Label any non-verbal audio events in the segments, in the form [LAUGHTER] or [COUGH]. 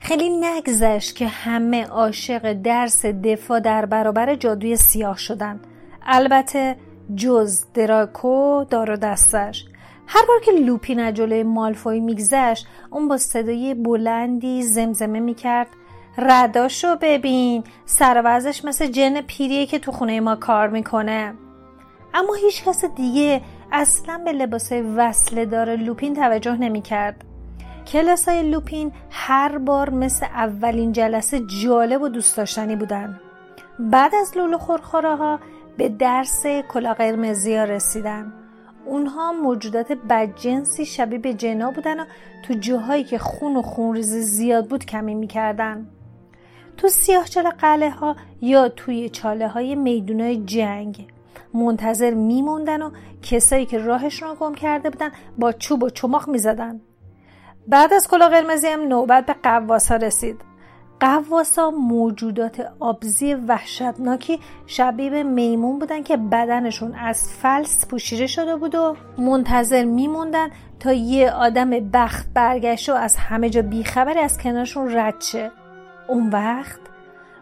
خیلی نگذشت که همه عاشق درس دفاع در برابر جادوی سیاه شدن. البته جز دراکو دار و دستش. هر بار که لوپین جلوی مالفوی میگذشت اون با صدای بلندی زمزمه می‌کرد. رداشو ببین سروزش مثل جن پیریه که تو خونه ما کار می‌کنه. اما هیچ کس دیگه اصلا به لباسای وصله دار لوپین توجه نمی‌کرد. کلاس های لوپین هر بار مثل اولین جلسه جالب و دوست داشتنی بودن. بعد از لولو خورخوره ها به درس کلا قرمزی ها رسیدن. اونها موجودات بدجنسی شبیه به جنا بودن و تو جاهایی که خون و خونریزی زیاد بود کمی می‌کردن. تو سیاه چاله قله ها یا توی چاله های میدون های جنگ منتظر میموندن و کسایی که راهشون رو گم کرده بودن با چوب و چماق می‌زدن. بعد از کلا قرمزی هم نوبت به قواسا رسید. قواسا موجودات آبزی وحشتناکی شبیه به میمون بودن که بدنشون از فلس پوشیده شده بود و منتظر میموندن تا یه آدم بخت برگشت و از همه جا بیخبری از کنارشون رد شه. اون وقت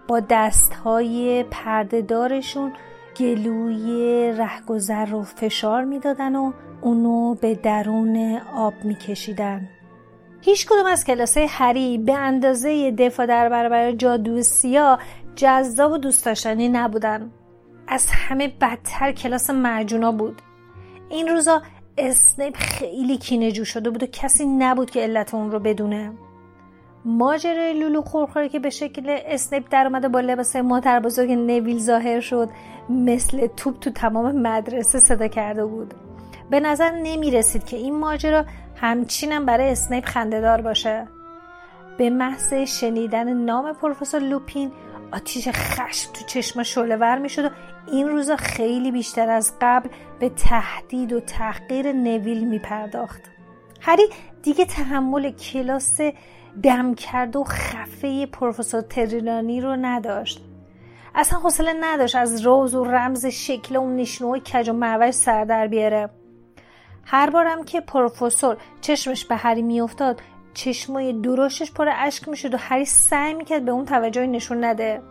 با دستهای پردهدارشون گلوی رهگذر رو فشار می‌دادن و اونو به درون آب میکشیدن. هیچ کدوم از کلاسای هری به اندازه دفاع در برابر جادو سیاه جذاب و دوست داشتنی نبودن. از همه بدتر کلاس مرجونا بود. این روزا اسنیپ خیلی کینه جو شده بود و کسی نبود که علت اون رو بدونه. ماجرای لولو خورخوره که به شکل اسنیپ در اومده با لباس مادر بزرگ نویل ظاهر شد مثل توپ تو تمام مدرسه صدا کرده بود. به نظر نمی رسید که این ماجرا همچینم برای اسنیپ خندهدار باشه. به محض شنیدن نام پروفسور لوپین آتیش خشم تو چشما شعله ور می شد و این روزا خیلی بیشتر از قبل به تهدید و تحقیر نویل می پرداخت هری دیگه تحمل کلاس دم کرد و خفه پروفسور تریلانی رو نداشت. اصلا حوصله نداشت از روز و رمز شکل و نشونه کج و معوج سر در بیاره. هر بارم که پروفسور چشمش به هری میافتاد چشمای درشتش پر اشک می‌شد و هری سعی می‌کرد به اون توجهی نشون نده.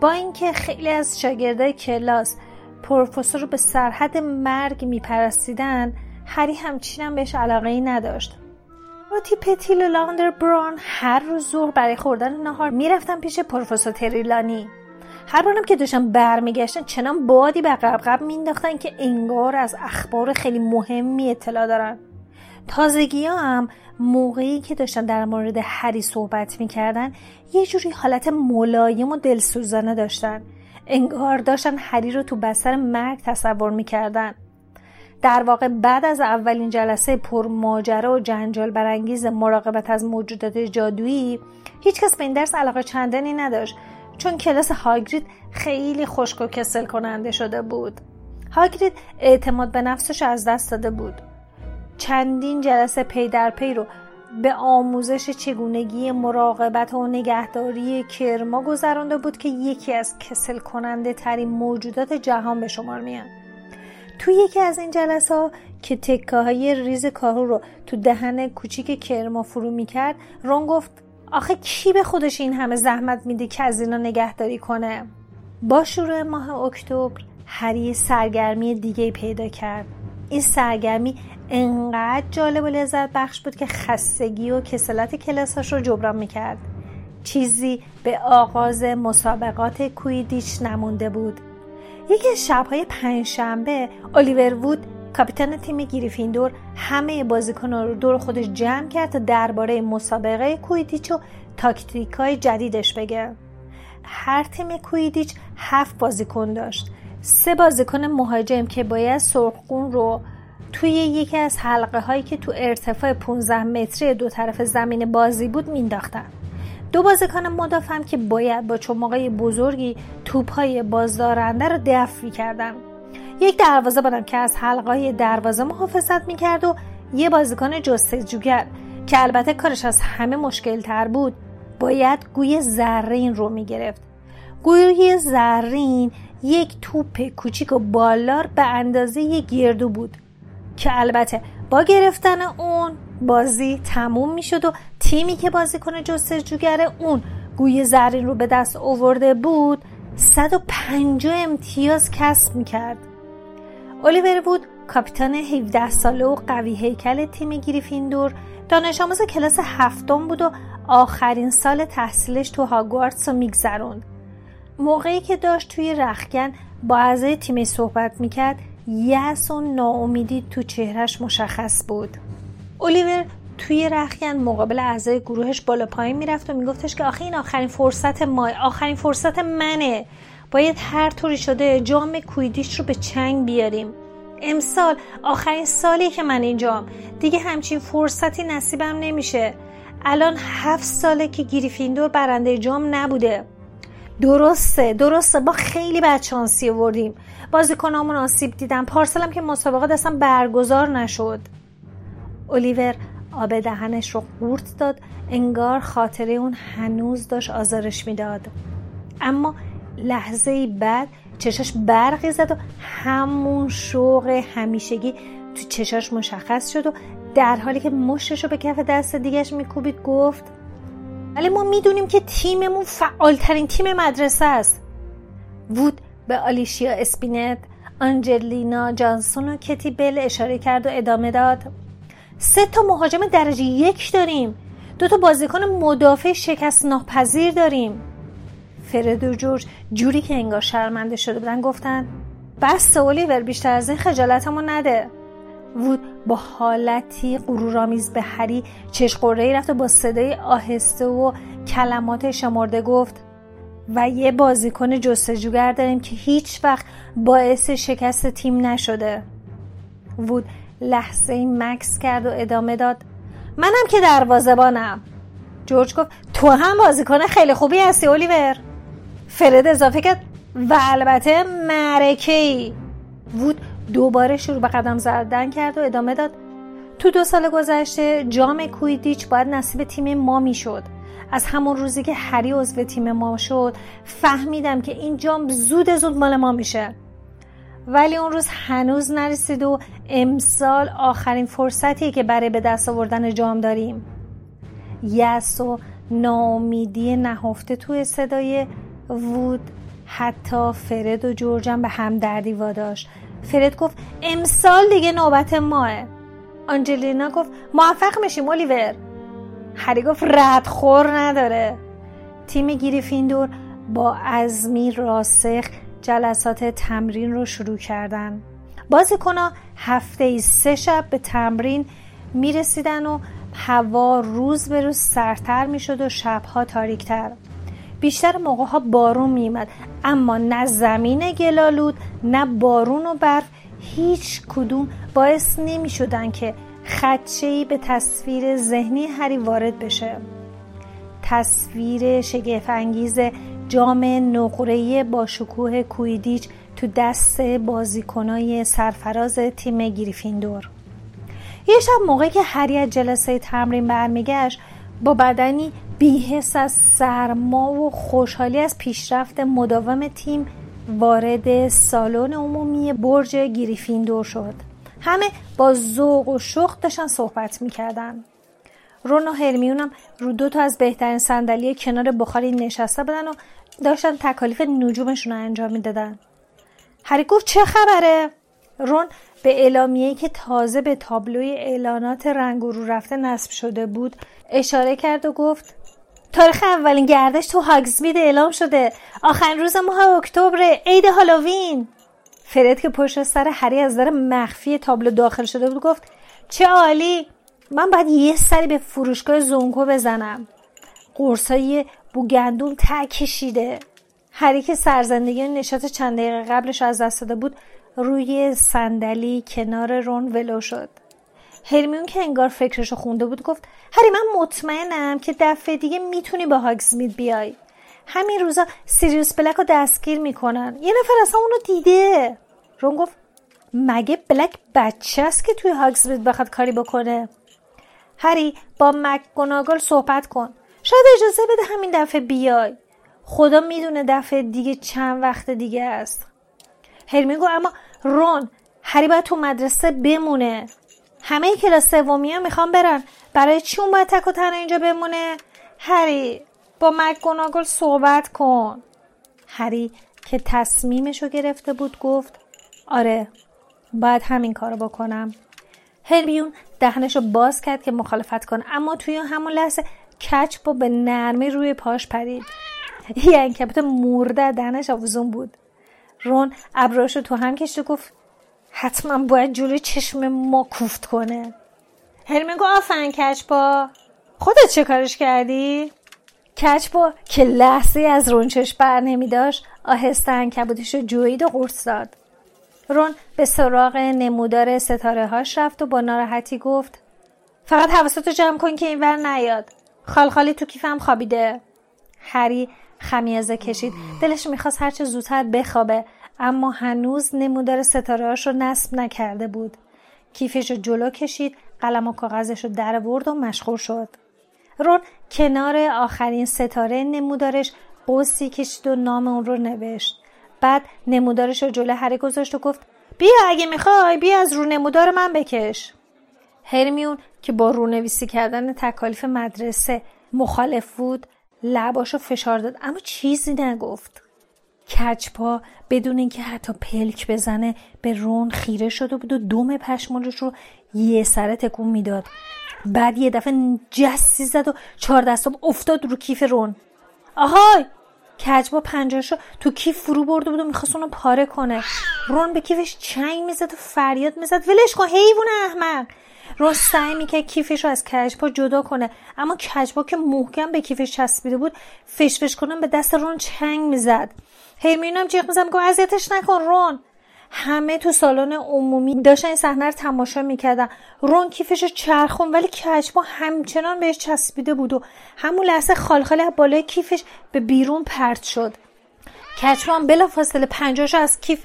با اینکه خیلی از شاگردای کلاس پروفسور رو به سرحد مرگ میپرستیدن هری همچینم بهش علاقه ای نداشت. راتی پتیل و لاندر بران هر روز ظهر برای خوردن نهار می‌رفتن پیش پروفسور تریلانی. هر بارم که داشتن برمیگشتن چنان بادی به قبقب مینداختن که انگار از اخبار خیلی مهمی اطلاع دارن. تازگی ها هم موقعی که داشتن در مورد هری صحبت می‌کردن یه جوری حالت ملایم و دلسوزانه داشتن. انگار داشتن هری رو تو بستر مرگ تصور می‌کردن. در واقع بعد از اولین جلسه پرماجرا و جنجال برانگیز مراقبت از موجودات جادویی هیچکس به این درس علاقه چندانی نداشت. چون کلاس هاگرید خیلی خشک و کسل کننده شده بود. هاگرید اعتماد به نفسش از دست داده بود. چندین جلسه پی در پی رو به آموزش چگونگی مراقبت و نگهداری کرما گذرانده بود که یکی از کسل کننده ترین موجودات جهان به شمار میان. توی یکی از این جلسه ها که تکه های ریز کاهو رو تو دهن کوچیک کرما فرو می‌کرد رون گفت آخه کی به خودش این همه زحمت میده که از اینا نگهداری کنه؟ با شروع ماه اکتبر هری سرگرمی دیگه پیدا کرد. این سرگرمی انقدر جالب و لذت بخش بود که خستگی و کسلت کلاساش رو جبران می‌کرد. چیزی به آغاز مسابقات کویدیچ نمونده بود. یکی شبهای پنجشنبه الیور وود کاپیتان تیم گریفیندور همه بازیکنان رو دور خودش جمع کرد تا درباره مسابقه کویدیچ و تاکتیک های جدیدش بگه. هر تیم کویدیچ هفت بازیکن داشت. سه بازیکن مهاجم که باید سرخگون رو توی یکی از حلقه هایی که تو ارتفاع 15 متری دو طرف زمین بازی بود مینداختن دو بازیکن مدافعم که باید با چماقای بزرگی توپ های بازدارنده رو دفع می‌کردن یک دروازه بودم که از حلقه دروازه محافظت می‌کرد و یه بازیکن جستجوگر که البته کارش از همه مشکل تر بود باید گوی زرین رو می‌گرفت. گوی زرین یک توپ کوچیک و بالار به اندازه یک گردو بود که البته با گرفتن اون بازی تموم می‌شد و تیمی که بازیکن جستجوگر اون گوی زرین رو به دست آورده بود 150 امتیاز کسب می‌کرد. الیور بود کاپیتان 17 ساله و قوی هیکل تیم گریفیندور. دانش آموز کلاس هفتم بود و آخرین سال تحصیلش تو هاگوارتس رو میگذروند. موقعی که داشت توی رخگن با اعضای تیمی صحبت می‌کرد یأس و ناامیدی تو چهرش مشخص بود. الیور توی رخگن مقابل اعضای گروهش بالا پایین می‌رفت و میگفتش که آخه این آخرین فرصت ما آخرین فرصت منه. باید هر طوری شده جام کویدیش رو به چنگ بیاریم. امسال آخرین سالی که من اینجام دیگه همچین فرصتی نصیبم نمیشه. الان هفت ساله که گریفیندور برنده جام نبوده. درسته درسته. با خیلی بدشانسی آوردیم. بازیکنامون آسیب دیدم پارسلم که مسابقات اصلا برگزار نشد. الیور آب دهنش رو قورت داد. انگار خاطره اون هنوز داشت آزارش می‌داد. اما لحظه بعد چشاش برقی زد و همون شوق همیشگی تو چشاش مشخص شد و در حالی که مشتش رو به کف دست دیگش میکوبید گفت ولی ما می‌دونیم که تیممون فعالترین تیم مدرسه است. وود به آلیشیا اسپینت آنجلینا جانسون و کتی بل اشاره کرد و ادامه داد سه تا مهاجم درجه یک داریم دو تا بازیکن مدافع شکست ناپذیر داریم. فرد و جورج جوری که انگار شرمنده شده بودن گفتن بس اولیور بیشتر از این خجالتمو نده. وود با حالتی غرورآمیز به هری چشقوره رفت و با صدای آهسته و کلمات شمرده گفت و یه بازیکن جستجوگر داریم که هیچ وقت باعث شکست تیم نشده. وود لحظه مکس کرد و ادامه داد منم که دروازبانم جورج گفت تو هم بازیکن خیلی خوبی هستی اولیور. فرد اضافه کرد. و البته مرکه ای. وود دوباره شروع به قدم زدن کرد و ادامه داد. تو دو سال گذشته جام کویدیچ باید نصیب تیم ما می‌شد. از همون روزی که هری عضو تیم ما شد فهمیدم که این جام زود زود مال ما میشه. ولی اون روز هنوز نرسید و امسال آخرین فرصتی که برای به دست آوردن جام داریم. یس و ناامیدی نهفته توی صدای وود حتی فرد و جورجم به همدردی واداشت. فرد گفت امسال دیگه نوبت ماه. آنجلینا گفت موفق میشیم الیور هری گفت ردخور نداره. تیم گریفیندور با عزمی راسخ جلسات تمرین رو شروع کردن. بازیکنها هفته ای سه شب به تمرین می‌رسیدن و هوا روز به روز سرتر می‌شد و شبها تاریکتر. بیشتر موقع ها بارون میمد اما نه زمین گلالود نه بارون و برف هیچ کدوم باعث نمی شدن که خدشهی به تصویر ذهنی هری وارد بشه. تصویر شگفت انگیز جام نقره‌ای با شکوه کویدیچ تو دست بازیکنای سرفراز تیم گریفیندور. یه شب موقعی که هری از جلسه تمرین برمیگشت با بدنی بیحس از سرما و خوشحالی از پیشرفت مداوم تیم وارد سالن عمومی برج گریفیندور شد. همه با ذوق و شوق داشتن صحبت می‌کردن. رون و هرمیونم رو دو تا از بهترین صندلی کنار بخاری نشسته بودن و داشتن تکالیف نجومشون رو انجام می‌دادن. هری گفت چه خبره؟ رون به اعلامیه‌ای که تازه به تابلوی اعلانات رنگ رو رفته نصب شده بود اشاره کرد و گفت تاریخ اولین گردش تو هاگزمید اعلام شده. آخرین روز ماه اکتبر عید هالووین. فرد که پشت سر هری از در مخفی تابلو داخل شده بود گفت چه عالی من باید یه سری به فروشگاه زونکو بزنم. قرصای بوگندوم ته کشیده. هری که سرزندگی نشات چند دقیقه قبلش از دست داده بود روی صندلی کنار رون ولو شد. هرمیون که انگار فکرشو خونده بود گفت هری من مطمئنم که دفعه دیگه می‌تونی با هاگزمید بیای. همین روزا سیریوس بلک رو دستگیر می‌کنن. یه نفر اصلا اونو دیده. رون گفت مگه بلک بچه است که توی هاگزمید بخواد کاری بکنه؟ هری با مک صحبت کن. شاید اجازه بده همین دفعه بیای. خدا می‌دونه دفعه دیگه چند وقت دیگه است. هرمیون گفت اما رون هری باید تو مدرسه بمونه. همه کلاس سومی ها می‌خوان برن. برای چی اون باید تک و تنها اینجا بمونه؟ هری با مک صحبت کن. هری که تصمیمشو گرفته بود گفت آره باید همین کارو بکنم. هرمیون دهنشو باز کرد که مخالفت کن اما توی همون لحظه کچ با به نرمی روی پاش پرید. یه انکبوت مرده دهنش آوزون بود. رون ابراشو تو هم کشت و گفت حتما باید جلوی چشم ما کوفت کنه. هرمین گفت آفن با خودت چه کارش کردی؟ با که لحظه از رونچش بر نمی داشت آهسته انکبوتش رو جوید و قرص داد. رون به سراغ نمودار ستاره هاش رفت و با ناراحتی گفت فقط حواستو جمع کن که این ور نیاد. خالخالی تو کیفم خوابیده. هری خمیازه کشید. دلش می‌خواست هرچه زودتر بخوابه. اما هنوز نمودار ستاره رو نصب نکرده بود. کیفش رو جلو کشید قلم و کاغذش رو در ورد و مشغول شد. رون کنار آخرین ستاره نمودارش قوسی کشید و نام اون رو نوشت. بعد نمودارش رو جلو هری گذاشت و گفت بیا اگه می‌خوای بیا از رو نمودار من بکش. هرمیون که با رونویسی کردن تکالیف مدرسه مخالف بود لباشو فشار داد اما چیزی نگفت. کچپا بدون اینکه حتی پلک بزنه به رون خیره شده بود و دوم پشمالش رو یه سره تکون می‌داد. بعد یه دفعه جستی زد و چهار دستم افتاد رو کیف رون. آهای! کجبا پنجاشو تو کیف فرو برده بود و می‌خواست اونو پاره کنه. رون به کیفش چنگ می‌زد و فریاد می‌زد. ولش کن حیوان احمق! سعی می‌کرد کیفش رو از کجبا جدا کنه. اما کجبا که محکم به کیفش چسبیده بود فشفش کنم به دست رون چنگ می‌زد. هرمیون جیغ می‌زد گفت اذیتش نکن رون. همه تو سالن عمومی داشتن این صحنه رو تماشا می‌کردن. رون کیفش چرخون ولی کچبا همچنان بهش چسبیده بود و همون لحظه خالخالی از بالای کیفش به بیرون پرت شد. کچبا هم بلا فاصله پنجاشو از کیف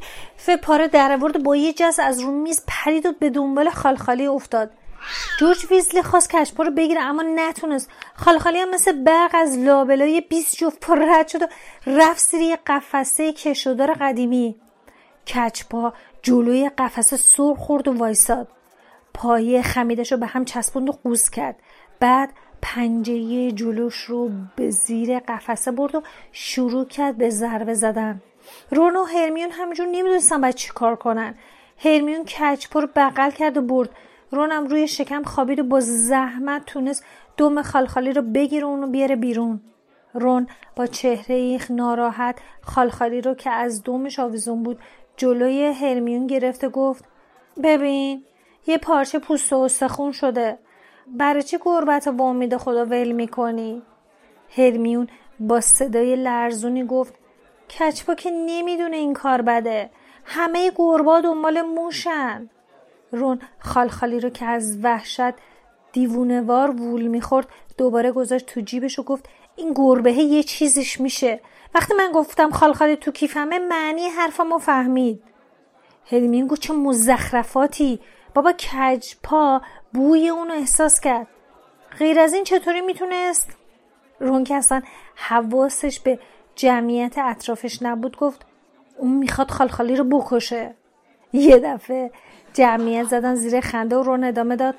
پاره در با یه جز از رو میز پرید و به دنبال خالخالی افتاد. جورج ویزلی خواست کشپا رو بگیره اما نتونست. خالخالی هم مثل برق از لابلای 20 جفت پر رد شد و رفت زیر یه قفسه کشودار قدیمی. کچپا جلوی قفسه سر خورد و وایساد. پایه خمیدش رو به هم چسبوند و قوز کرد. بعد پنجه جلوش رو به زیر قفسه برد و شروع کرد به ضربه زدن. رون و هرمیون همینجور نمی‌دونستن باید چی کار کنن. هرمیون کچپا رو بغل کرد و برد. رونم روی شکم خوابید و با زحمت تونست دم خالخالی رو بگیره اونو بیاره بیرون. رون با چهره ایخ ناراحت خالخالی رو که از دومش آویزون بود جلوی هرمیون گرفته گفت ببین یه پارچه پوست و استخون شده. برای چی گربت با امید خدا ول می‌کنی؟ هرمیون با صدای لرزونی گفت کچپا که نمی‌دونه این کار بده. همه گربا دنبال موشن. رون خالخالی رو که از وحشت دیوونوار وول می‌خورد دوباره گذاشت تو جیبش و گفت این گربه یه چیزش میشه. وقتی من گفتم خالخالی تو کیفمه معنی حرفمو فهمید. هرمین گفت چه مزخرفاتی. بابا کج پا بوی اونو احساس کرد. غیر از این چطوری می‌تونست؟ رون که اصلا حواسش به جمعیت اطرافش نبود گفت اون می‌خواد خالخالی رو بکشه. یه دفعه جمعیت زدن زیر خنده و رون ادامه داد.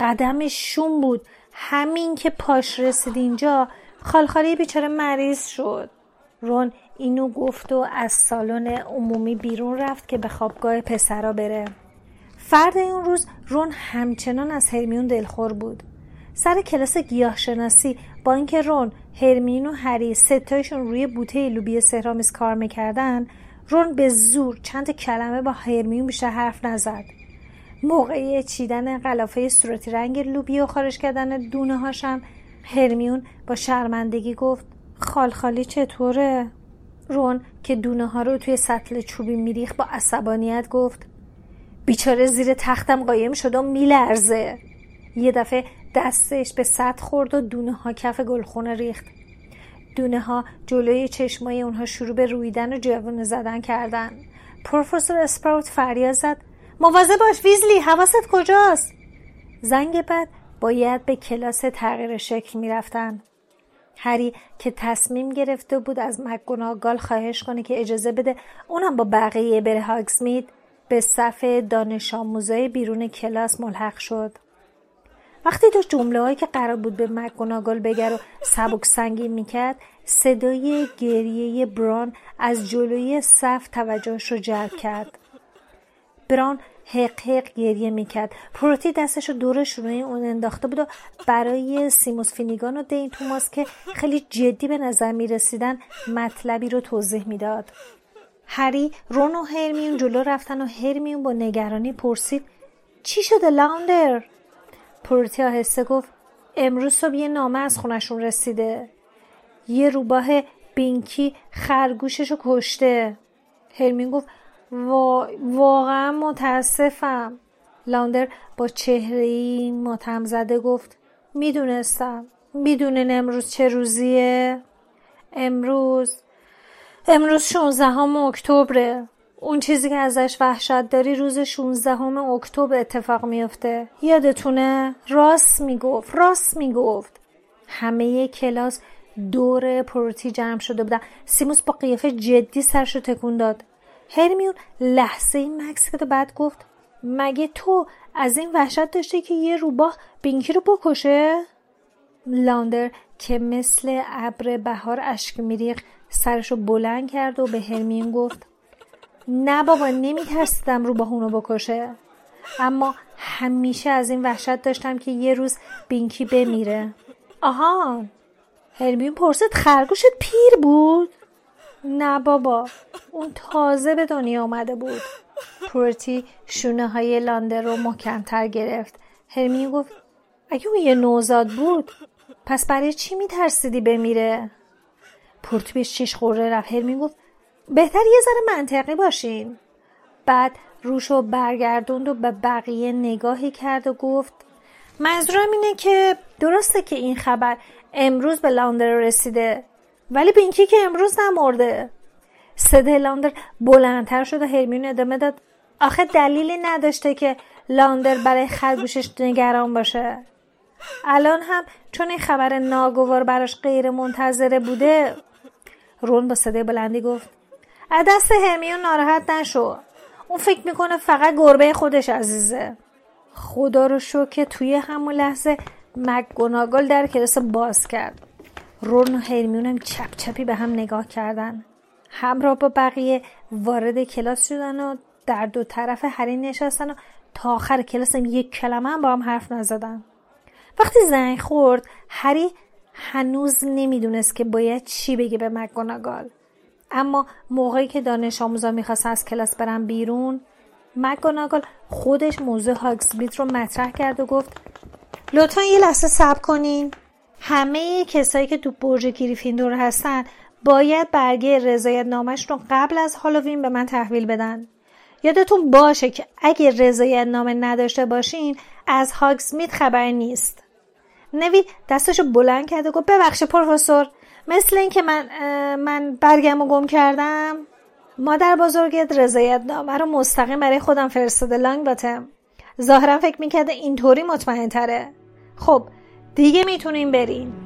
قدمش شون بود. همین که پاش رسید اینجا خالخالی بیچاره مریض شد. رون اینو گفت و از سالن عمومی بیرون رفت که به خوابگاه پسرا بره. فرد اون روز رون همچنان از هرمیون دلخور بود. سر کلاس گیاهشناسی با اینکه رون هرمیون و هری ستایشون روی بوته لوبی سهرامیز کار می‌کردن رون به زور چند کلمه با هرمیون بیشتر حرف نزد. موقعی چیدن قلافه صورتی رنگ لوبی و خارج کردن دونه هاشم هرمیون با شرمندگی گفت خالخالی چطوره؟ رون که دونه ها رو توی سطل چوبی میریخ با عصبانیت گفت بیچاره زیر تختم قایم شد و میلرزه. یه دفعه دستش به سطح خورد و دونه ها کف گلخونه ریخت. دونه ها جلوی چشمای اونها شروع به رویدن و جوونه زدن کردن. پروفسور اسپراوت فریاد زد. مواظب باش ویزلی حواست کجاست؟ زنگ بعد باید به کلاس تغییر شکل می‌رفتن. هری که تصمیم گرفته بود از مکگوناگال خواهش کنه که اجازه بده اونم با بقیه بره هاگزمید به صف دانش آموزای بیرون کلاس ملحق شد. وقتی داشت جمله هایی که قرار بود به مکگوناگال بگر و سبک سنگین می‌کرد صدای گریه بران از جلوی صف توجهش رو جلب کرد. بران حق حق گریه می‌کرد. پروتی دستش رو دور شروع اون انداخته بود و برای سیموس فینیگان و دین توماس که خیلی جدی به نظر می‌رسیدن مطلبی رو توضیح می‌داد. هری رون و هرمیون جلو رفتن و هرمیون با نگرانی پرسید چی شده لاندر؟ پروتی آهسته گفت امروز صبح یه نامه از خونشون رسیده. یه روباه بینکی خرگوشش رو کشته. هرمین گفت واقعا متاسفم. لاندر با چهره ماتم زده گفت می‌دونستم. می‌دونین امروز چه روزیه؟ امروز امروز 16 اکتبره. اون چیزی که ازش وحشت داری روز 16 اکتبر اتفاق میفته. یادتونه؟ راست می‌گفت راست می‌گفت. همه کلاس دور پروتی جمع شده بودن. سیموس با قیافه جدی سرشو تکون داد. هرمیون لحظه این مکس و بعد گفت مگه تو از این وحشت داشته که یه روباه بینکی رو بکشه؟ لاندر که مثل ابر بهار اشک میریخ سرش رو بلند کرد و به هرمیون گفت نه بابا نمیترسیدم رو با اونو بکشه. اما همیشه از این وحشت داشتم که یه روز بینکی بمیره. آها. هرمیون پرسید خرگوشت پیر بود؟ نه بابا اون تازه به دنیا آمده بود. پورتی شونه های لاندر رو محکمتر گرفت. هرمیون گفت اگه اون یه نوزاد بود پس برای چی میترسیدی بمیره؟ پورتی بهش چش خوره رفت. هرمیون گفت بهتر یه ذره منطقی باشین بعد روشو برگردوند و به بقیه نگاهی کرد و گفت منظورم اینه که درسته که این خبر امروز به لاندر رسیده ولی بینکی که امروز نمرده. صدای لاندر بلندتر شد و هرمیون ادامه داد آخه دلیلی نداشته که لاندر برای خرگوشش نگران باشه. الان هم چون این خبر ناگوار براش غیر منتظره بوده رون با صدای بلندی گفت از دست هرمیون ناراحت نشو. اون فکر می‌کنه فقط گربه خودش عزیزه. خدا رو شو که توی همون لحظه مکگوناگل در کلاس باز کرد. رون و هرمیون هم چپ چپی به هم نگاه کردن. همراه با بقیه وارد کلاس شدن و در دو طرف هری نشستن و تا آخر کلاس هم یک کلمه هم با هم حرف نزدن. وقتی زنگ خورد هری هنوز نمی‌دونست که باید چی بگه به مکگوناگال اما موقعی که دانش آموزا می‌خواست از کلاس برن بیرون مکگوناگال خودش موضوع هاگزبیت رو مطرح کرد و گفت لطفا یه لحظه صبر کنین. همه کسایی که تو برج گریفیندور هستن باید برگه رضایت نامش رو قبل از هالووین به من تحویل بدن. یادتون باشه که اگه رضایت نامه نداشته باشین از هاگسمیت خبری نیست. نوید دستشو بلند کرد و گفت ببخش پروفسور. مثل اینکه من من برگم و گم کردم. مادر بزرگت رضایت نامه رو مستقیم برای خودم فرستاده لانگ باتم. ظاهرا فکر می‌کرده اینطوری مطمئن تره. خب دیگه می‌تونیم بریم.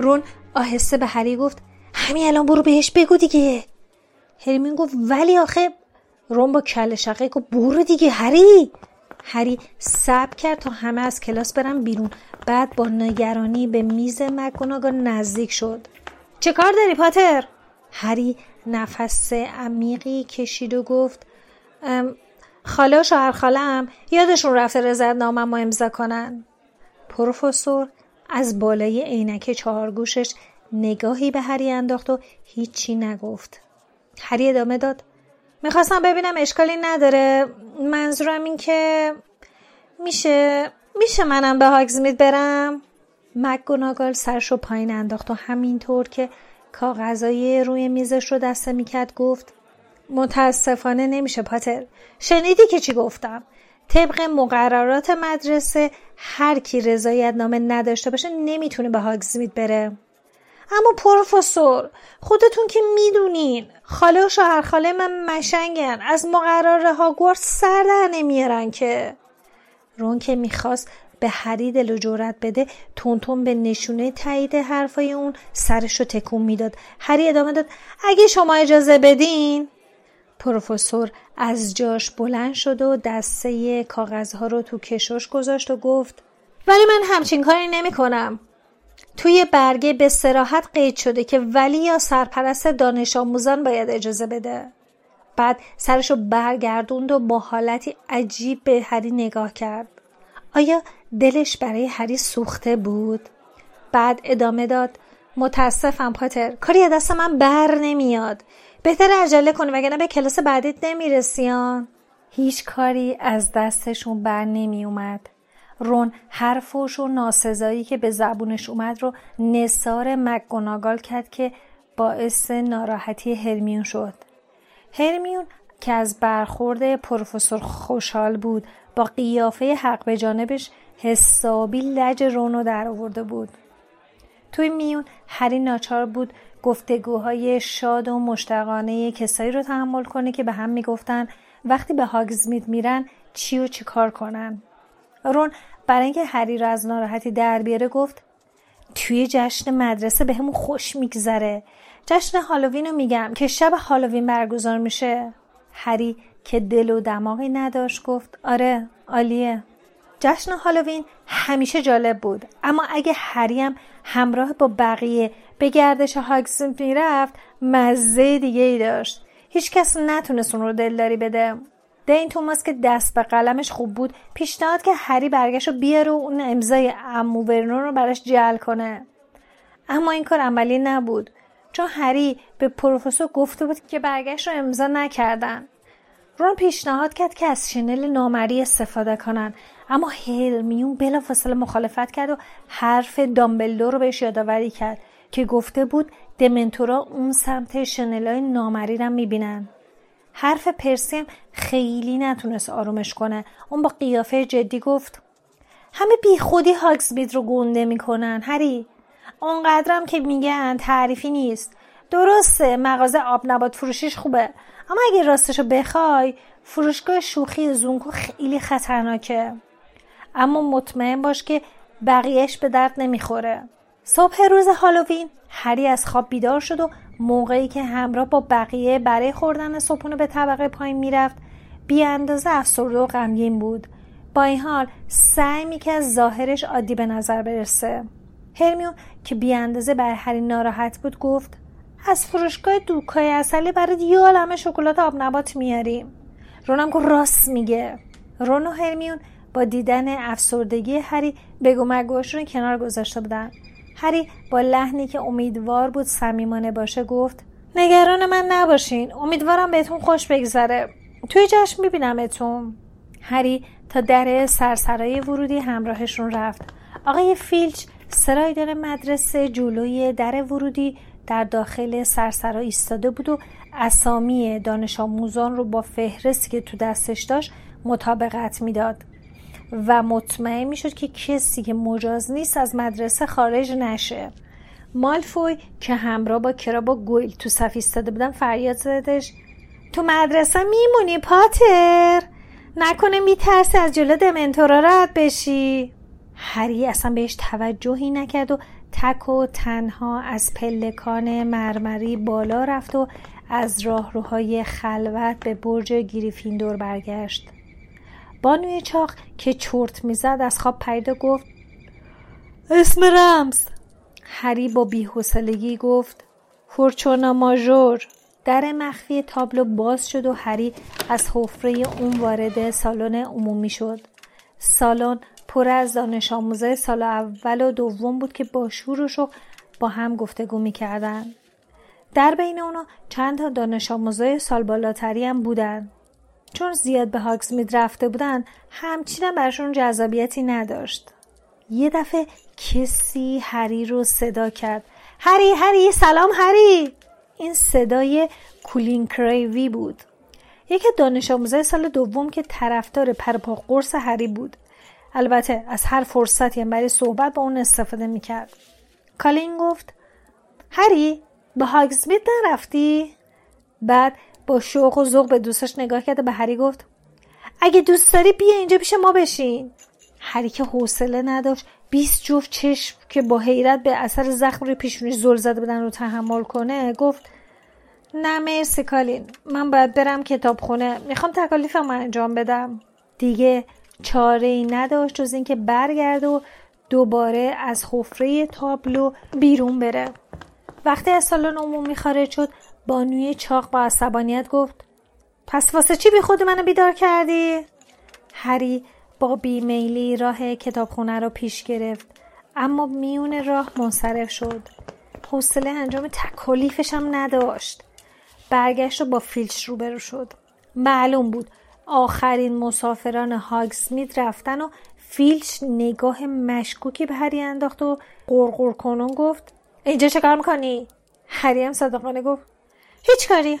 رون آهسته به هری گفت همین الان برو بهش بگو دیگه. هرمین گفت ولی آخه رون با کل شقه گفت برو دیگه هری. هری صبر کرد تا همه از کلاس برن بیرون. بعد با نگرانی به میز مکگوناگال نزدیک شد. چه کار داری پاتر؟ هری نفس عمیقی کشید و گفت خاله و شوهر خالم یادشون رفته رضایت نامم امضا کنن. پروفسور از بالای عینک چهارگوشش نگاهی به هری انداخت و هیچی نگفت. هری ادامه داد. می‌خواستم ببینم اشکالی نداره. منظورم این که میشه میشه منم به هاگزمید برم؟ مکگوناگال سرشو پایین انداخت و همینطور که کاغذای روی میزش رو دسته می‌کرد گفت متاسفانه نمیشه پاتر. شنیدی که چی گفتم؟ طبق مقررات مدرسه هر کی رضایت نامه نداشته باشه نمی‌تونه به هاگزمید بره. اما پروفسور خودتون که می‌دونین خاله و شوهر خاله من مشنگن. از مقرر هاگوارت سر در نمیارن که. رون که می‌خواست به هری دل و جورت بده تونتون به نشونه تایید حرفای اون سرش رو تکون می‌داد. هری ادامه داد اگه شما اجازه بدین. پروفسور از جاش بلند شد و دسته کاغذها رو تو کشوش گذاشت و گفت ولی من همچین کاری نمی کنم. توی برگه به سراحت قید شده که ولی یا سرپرست دانش آموزان باید اجازه بده. بعد سرشو برگردوند و با حالتی عجیب به هری نگاه کرد. آیا دلش برای هری سوخته بود؟ بعد ادامه داد متاسفم پاتر کاری دست من بر نمیاد بهتر عجله کنی وگرنه به کلاس بعدیت نمیرسیان هیچ کاری از دستشون بر نمی اومد رون حرفش و ناسزایی که به زبونش اومد رو نصار مکگوناگال کرد که باعث ناراحتی هرمیون شد. هرمیون که از برخورد پروفسور خوشحال بود با قیافه حق به جانبش حسابی لج رونو در آورده بود. توی میون هری ناچار بود گفتگوهای شاد و مشتقانه کسایی رو تحمل کنه که به هم می‌گفتن وقتی به هاگزمید میرن چی و چی کار کنن. رون برای اینکه هری رو از ناراحتی در بیاره گفت توی جشن مدرسه به همون خوش میگذره. جشن هالووین رو میگم که شب هالووین برگزار میشه. هری که دل و دماغی نداشت گفت آره عالیه. جشن هالووین همیشه جالب بود. اما اگه هریم همراه با بقیه به گردش هاگزین می‌رفت مزه دیگه ای داشت. هیچکس نتونست اون رو دلداری بده. دین توماس که دست به قلمش خوب بود پیشنهاد که هری برگشت و بیاره و اون امضای امو رو براش جل کنه. اما این کار عملی نبود چون هری به پروفسور گفته بود که برگشت رو امضا نکردن. رون پیشنهاد کرد که از شنل نامری استفاده کنن. اما هرمیون بلافاصله مخالفت کرد و حرف دامبلدور رو بهش یادآوری کرد که گفته بود دمنتورا اون سمت شنلای نامری رو می‌بینن. حرف پرسی خیلی نتونست آرومش کنه. اون با قیافه جدی گفت همه بی خودی هاکسبید رو گونده می‌کنن هری. اونقدرم که میگن تعریفی نیست. درسته مغازه آب نبات فروشیش خوبه. اما اگه راستشو بخوای فروشگاه شوخی زونکو خیلی خطرناکه. اما مطمئن باش که بقیهش به درد نمی‌خوره. صبح روز هالووین هری از خواب بیدار شد و موقعی که همراه با بقیه برای خوردن صبحونه به طبقه پایین می‌رفت بی اندازه افسرده و غمگین بود. با این حال سعی می‌کرد ظاهرش عادی به نظر برسه. هرمیون که بی اندازه بر هری ناراحت بود گفت از فروشگاه دوکای اصلی برای یه عالمه شکلات آب نبات میاریم. رونم گفت راست میگه. رون و هرمیون با دیدن افسردگی هری بگو مگوهاشون کنار گذاشته بودن. هری با لحنی که امیدوار بود صمیمانه باشه گفت نگران من نباشین امیدوارم بهتون خوش بگذره. توی جشن میبینمتون. هری تا در سرسرای ورودی همراهشون رفت. آقای فیلچ سرایدار مدرسه جلوی در ورودی در داخل سرسرا ایستاده بود و اسامی دانش آموزان رو با فهرستی که تو دستش داشت مطابقت می‌داد. و مطمئن می‌شد که کسی که مجاز نیست از مدرسه خارج نشه. مالفوی که همراه با کراب و گویل تو صف ایستاده بودن فریاد زدش. تو مدرسه میمونی پاتر؟ نکنه میترسی از جلو دمنتورا رد بشی. هری اصلا بهش توجهی نکرد و تک و تنها از پلکان مرمری بالا رفت و از راهروهای خلوت به برج گریفیندور برگشت. بانوی چاق که چرت می‌زد از خواب پرید گفت اسم رمز. هری با بیحوصلگی گفت فورچونا ماژور. در مخفی تابلو باز شد و هری از حفره اون وارد سالن عمومی شد. سالن پر از دانش آموزه سال اول و دوم بود که با شور و شوق با هم گفتگو می‌کردن. در بین اونا چند تا دانش آموزه سال بالاتری هم بودن. چون زیاد به هاگزمید رفته بودن همچنان برشون جذابیتی نداشت. یه دفعه کسی هری رو صدا کرد. هری هری سلام هری! این صدای کولین کریوی بود. یکی دانش آموزه سال دوم که طرفدار پرپا قرص هری بود. البته از هر فرصتی برای صحبت با اون استفاده می‌کرد. کالین گفت هری به هاگزمید نرفتی؟ بعد با شوق و ذوق به دوستش نگاه کرده به هری گفت اگه دوست داری بیا اینجا پیش ما بشین. هری که حوصله نداشت 20 جفت چشم که با حیرت به اثر زخم روی پیشونیش زل زده بودن رو تحمل کنه گفت نه مرسی کالین. من باید برم کتابخونه. می‌خوام تکالیفم انجام بدم. دیگه چاره ای نداشت جز اینکه برگرد و دوباره از حفره تابلو بیرون بره. وقتی از سالن عمومی خارج شد بانوی چاق با عصبانیت گفت پس واسه چی بی خود منو بیدار کردی؟ هری با بیمیلی راه کتابخونه رو پیش گرفت اما میون راه منصرف شد. حوصله انجام تکالیفش هم نداشت. برگشت و با فیلچ روبرو شد. معلوم بود آخرین مسافران هاگسمید رفتن و فیلچ نگاه مشکوکی به هری انداخت و قرقر کنون گفت اینجا چه کار می‌کنی؟ هری هم صدقانه گفت هیچ کاری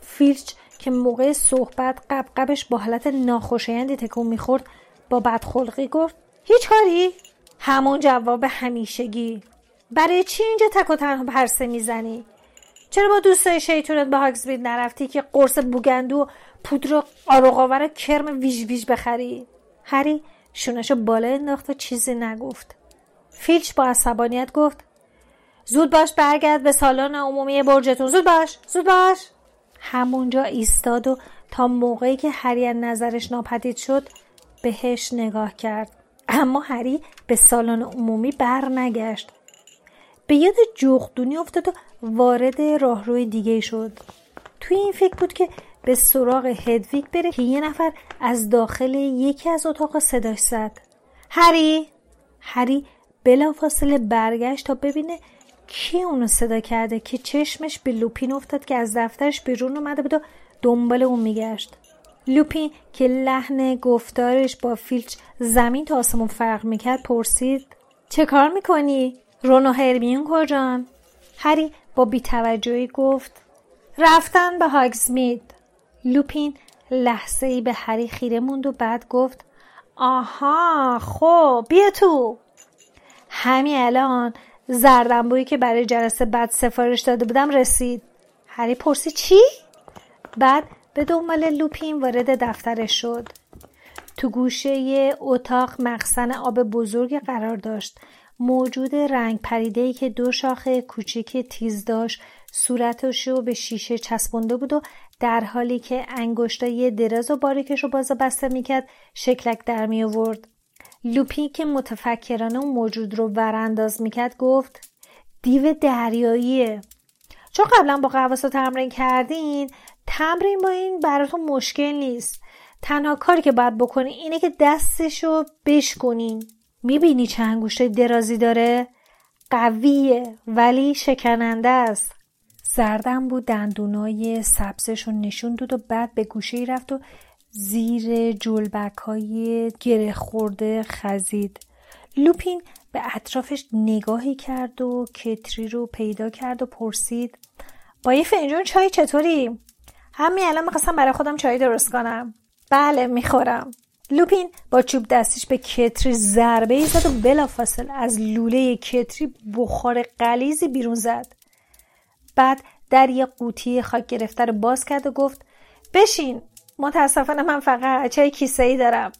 فیلچ که موقع صحبت قبقبش با حالت ناخوشایندی تکون می‌خورد با بدخلقی گفت هیچ کاری؟ همون جواب همیشگی برای چی اینجا تک و تنها پرسه می‌زنی؟ چرا با دوستای شیطونت به هاگزبید نرفتی که قرص بوگندو پودر آروغاور کرم ویژ ویژ بخری. هری شونشو بالا انداخت و چیزی نگفت. فیلچ با عصبانیت گفت زود باش برگرد به سالن عمومی برجتون. زود باش زود باش. همونجا ایستاد و تا موقعی که هری از نظرش ناپدید شد بهش نگاه کرد. اما هری به سالن عمومی بر نگشت. به یاد جغدونی افتاد و وارد راهروی دیگه شد. توی این فکر بود که به سراغ هدویگ بره که یه نفر از داخل یکی از اتاق صداش زد هری هری بلافاصله برگشت تا ببینه کی اونو صدا کرده که چشمش به لوپین افتاد که از دفترش بیرون اومده بود و دنبال اون میگشت لوپین که لحن گفتارش با فیلچ زمین تا آسمون فرق می‌کرد پرسید چه کار می‌کنی؟ رون و هرمیون کجان؟ هری با بیتوجهی گفت رفتن به هاگزمید لوپین لحظه ای به هری خیره موند و بعد گفت آها خب بیا تو. همین الان زردنبویی که برای جلسه بعد سفارش داده بودم رسید. هری پرسید چی؟ بعد به دنبال لوپین وارد دفترش شد. تو گوشه اتاق مخزن آب بزرگ قرار داشت. موجود رنگ پریده که دو شاخه کوچیک تیز داشت صورتش رو به شیشه چسبونده بود و در حالی که انگشتای دراز و باریکش رو باز بسته می‌کرد شکلک در می آورد. لوپی که متفکرانه اون موجود رو ورانداز می‌کرد گفت دیو دریاییه. چون قبلا با قواسا تمرین کردین تمرین با این براتون مشکل نیست. تنها کاری که باید بکنین اینه که دستشو بشکنین می‌بینی چه انگشتای درازی داره؟ قویه ولی شکننده است. زردم بود دندونای سبزش رو نشون داد و بعد به گوشه رفت و زیر جلبک های گره خورده خزید. لوپین به اطرافش نگاهی کرد و کتری رو پیدا کرد و پرسید با یه فنجون چای چطوری؟ همین الان می‌خواستم برای خودم چای درست کنم. بله می‌خورم. لوپین با چوب دستش به کتری ضربه ای زد و بلافاصله از لوله کتری بخار قلیزی بیرون زد. بعد در یه قوطی خاک گرفته رو باز کرد و گفت بشین متاسفانه من فقط چای کیسه ای دارم.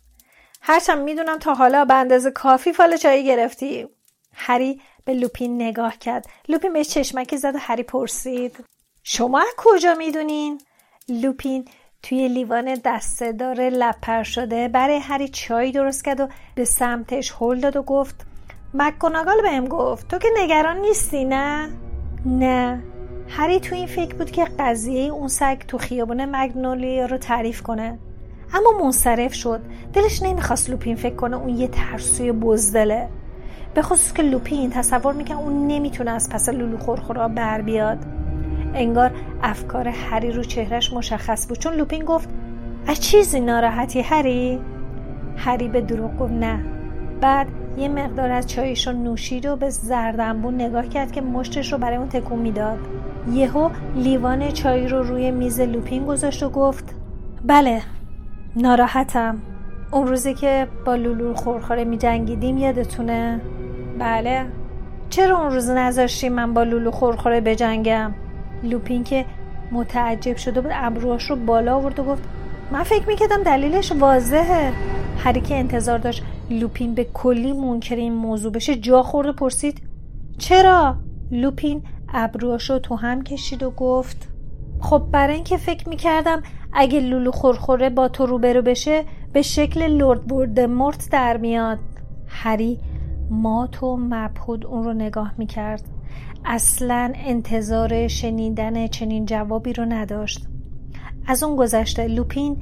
هرچند می‌دونم تا حالا به اندازه کافی فال چای گرفتی. هری به لوپین نگاه کرد. لوپین به چشمکی زد و هری پرسید شما کجا می‌دونین؟ لوپین توی لیوان دسته داره لپر شده برای هری چای درست کرد و به سمتش هل داد و گفت مکگوناگال بهم گفت تو که نگران نیستی نه؟ نه. هری تو این فکر بود که قضیه اون سگ تو خیابون مگنولیا رو تعریف کنه. اما منصرف شد. دلش نمی‌خواست لوپین فکر کنه اون یه ترسوی بزدله. به خصوص که لوپین تصور می‌کنه اون نمی‌تونه از پس لولو خورخورا بر بیاد. انگار افکار هری رو چهرش مشخص بود. چون لوپین گفت از چیزی ناراحتی هری؟ هری به دروغ گفت نه. بعد یه مقدار از چایش رو نوشید و به زردنبون نگاه کرد که مشتش رو برای اون تکون می‌داد. یهو لیوان چای رو روی میز لوپین گذاشت و گفت بله ناراحتم اون روزی که با لولو خورخوره می جنگیدیم یادتونه؟ بله چرا اون روز نذاشتی من با لولو خورخوره بجنگم؟ لوپین که متعجب شده بود ابروهاش رو بالا آورد و گفت من فکر می‌کردم دلیلش واضحه هری که انتظار داشت لوپین به کلی منکر این موضوع بشه جا خورده پرسید چرا لوپین ابروهاش رو تو هم کشید و گفت خب برای اینکه فکر می‌کردم اگه لولو خورخوره با تو روبرو بشه به شکل لورد مرت در میاد. هری مات و مبهود اون رو نگاه می‌کرد. اصلا انتظار شنیدن چنین جوابی رو نداشت. از اون گذشته لوپین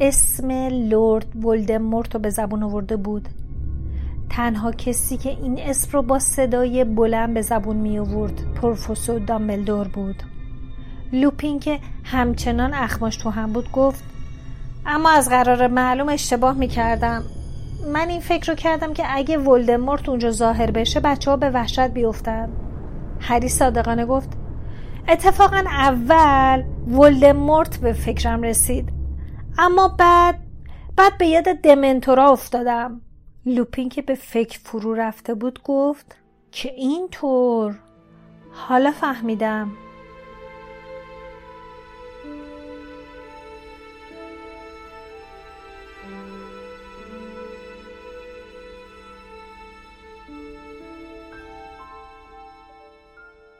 اسم لورد ولدمورت رو به زبون آورده بود. تنها کسی که این اسم رو با صدای بلند به زبون می آورد پروفسور دامبلدور بود. لوپین که همچنان اخماش تو هم بود گفت اما از قرار معلوم اشتباه می کردم. من این فکر رو کردم که اگه ولدمورت اونجا ظاهر بشه بچه ها به وحشت بیفتن. هری صادقانه گفت اتفاقا اول ولدمورت به فکرم رسید. اما بعد بعد به یاد دمنتورا افتادم. لوپین که به فکر فرو رفته بود گفت که اینطور؟ حالا فهمیدم.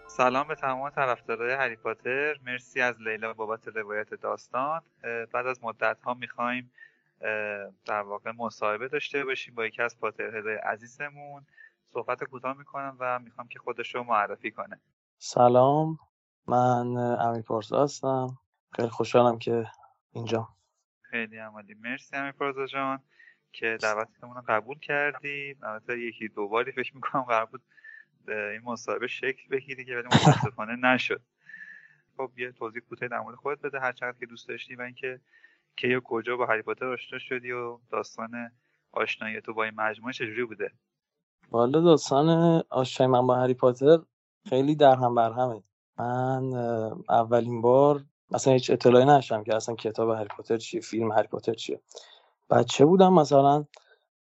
سلام به تمام طرفدارای هری پاتر. مرسی از لیلا بابت روایت داستان. بعد از مدت ها می‌خوایم در واقع مصاحبه داشته باشیم با یکی از پاترهدای عزیزمون. صحبت کوتاه می‌کنم و می‌خوام که خودش رو معرفی کنه. سلام. من امیر پارسا هستم. خیلی خوشحالم که اینجا. خیلی عمالی. مرسی امیر پارسا جان که دعوتمون رو قبول کردی. البته یکی دو باری فکر می‌کنم قرار بود این مصاحبه شکل بگیری که ولی متاسفانه نشد. خب یه توضیح کوتاه در مورد خودت بده. هر چقدر که دوست داشتی و اینکه کی و کجا با هری پاتر آشنا شدی و داستان آشنایی تو با این مجموعه چجوری بوده؟ والا داستان آشنایی من با هری پاتر خیلی در هم بر همه. من اولین بار مثلا هیچ اطلاعی نشم که اصلا کتاب هری پاتر چیه فیلم هری پاتر چیه. بچه بودم مثلا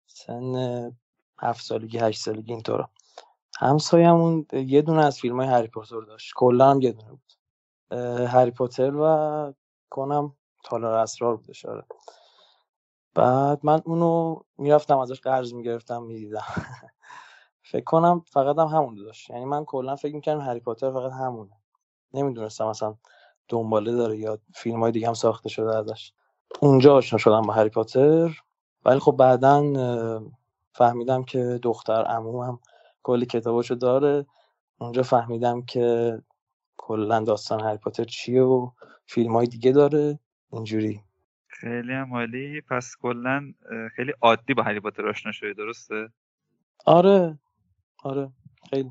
سن هفت سالگی هشت سالگی اینطورا. همسایمون یه دونه از فیلم های هری پاتر داشت. کلا هم یه دونه بود. هری پاتر و کنم تالار اسرار بودش آره. بعد من اونو می‌رفتم ازش قرض می‌گرفتم می‌دیدم. [LAUGHS] فکر کنم فقط هم همون داشت. یعنی من کلا فکر می‌کردم هری پاتر فقط همونه. نمی‌دونستم مثلا دنباله داره یا فیلم های دیگه هم ساخته شده ازش. اونجا آشنا شدم با هری پاتر. ولی خب بعدا فهمیدم که دختر عمو هم کلی کتاباشو داره. اونجا فهمیدم که کلا داستان هری پاتر چیه و فیلم های دیگه داره. اینجوری. خیلی هم عالی. پس کلا خیلی عادی با هری پاتر آشنا شدی درسته؟ آره. آره. خیلی.